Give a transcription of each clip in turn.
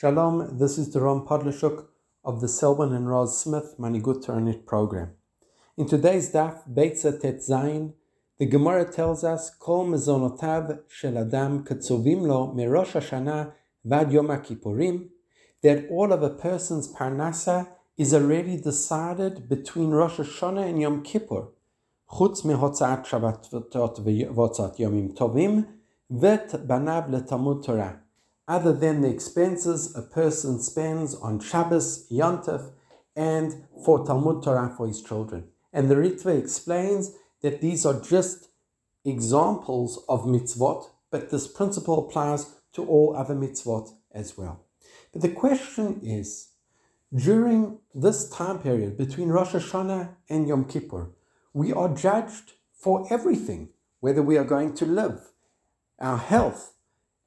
Shalom, this is the Doron Podlashuk of the Selwyn and Roz Smith Manhigut Toranit program. In today's daf, Beitza Tet Zayin, the Gemara tells us, Kol mezonotav shel adam katzovim lo merosh Hashanah vad Yom Kippurim, that all of a person's parnasa is already decided between Rosh Hashanah and Yom Kippur, chutz mehotzaat Shabbatot v'yotzat Yomim Tovim, vet banav letamud Torah other than the expenses a person spends on Shabbos, Yontif, and for Talmud Torah for his children. And the Ritva explains that these are just examples of mitzvot, but this principle applies to all other mitzvot as well. But the question is, during this time period between Rosh Hashanah and Yom Kippur, we are judged for everything, whether we are going to live, our health,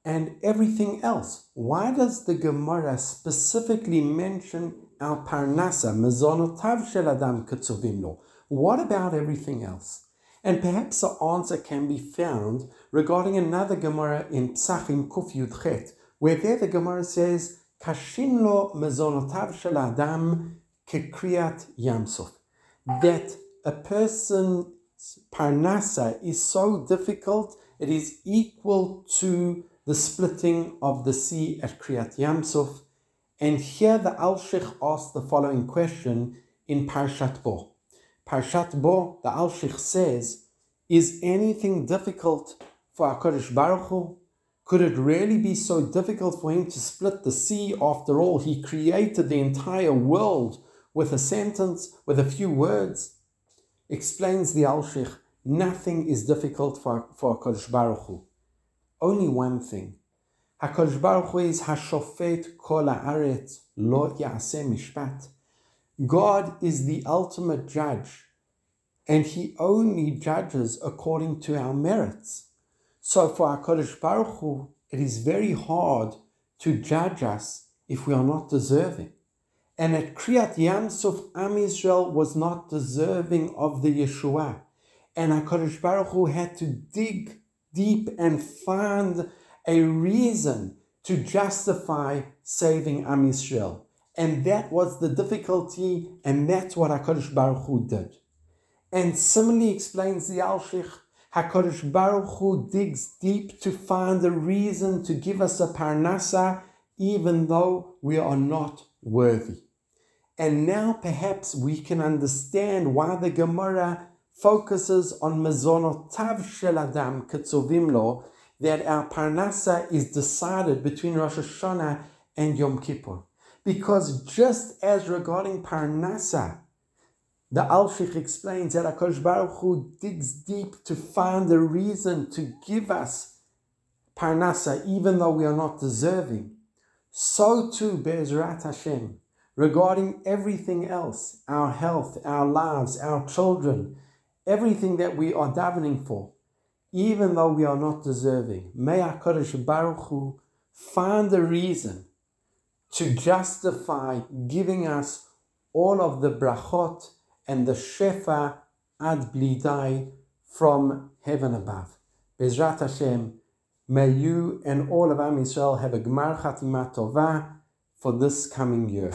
and everything else. Why does the Gemara specifically mention our parnasa, mezonotav shel adam ketzuvim What about everything else? And perhaps the answer can be found regarding another Gemara in Psachim Kuf Yud Chet, where there the Gemara says, Kashin lo mezonotav shel adam kekriyat yamsuf. That a person's parnasa is so difficult, it is equal to the splitting of the sea at Kriyat Yamsuf. And here the Alshich asks the following question in Parshat Bo. Parshat Bo, the Alshich says, Is anything difficult for HaKadosh Baruch Hu? Could it really be so difficult for him to split the sea? After all, he created the entire world with a sentence, with a few words. Explains the Alshich, nothing is difficult for, for HaKadosh Baruch Hu only one thing. HaKadosh Baruch Hu is Hashofet Kol Haaretz Lo Yaseh Mishpat. God is the ultimate judge, and He only judges according to our merits. So for HaKadosh Baruch Hu, it is very hard to judge us if we are not deserving. And at Kriyat Yamsuf, Am Israel was not deserving of the Yeshua. And HaKadosh Baruch Hu had to dig deep and find a reason to justify saving Am Yisrael. And that was the difficulty, and that's what HaKadosh Baruch Hu did. And similarly explains the Alshich, HaKadosh Baruch Hu digs deep to find a reason to give us a parnasa, even though we are not worthy. And now perhaps we can understand why the Gemara focuses on mezonotav shel adam ketzovim lo, that our parnasa is decided between Rosh Hashanah and Yom Kippur. Because just as regarding parnasa, the Alshich explains that HaKadosh Baruch Hu digs deep to find a reason to give us parnasa even though we are not deserving. So too, Be'ezrat Hashem, regarding everything else, our health, our lives, our children, everything that we are davening for, even though we are not deserving. May HaKadosh Baruch Hu find a reason to justify giving us all of the brachot and the shefa ad blidai from heaven above. Bezrat Hashem, may you and all of Am Yisrael have a Gmar Chatima Tova for this coming year.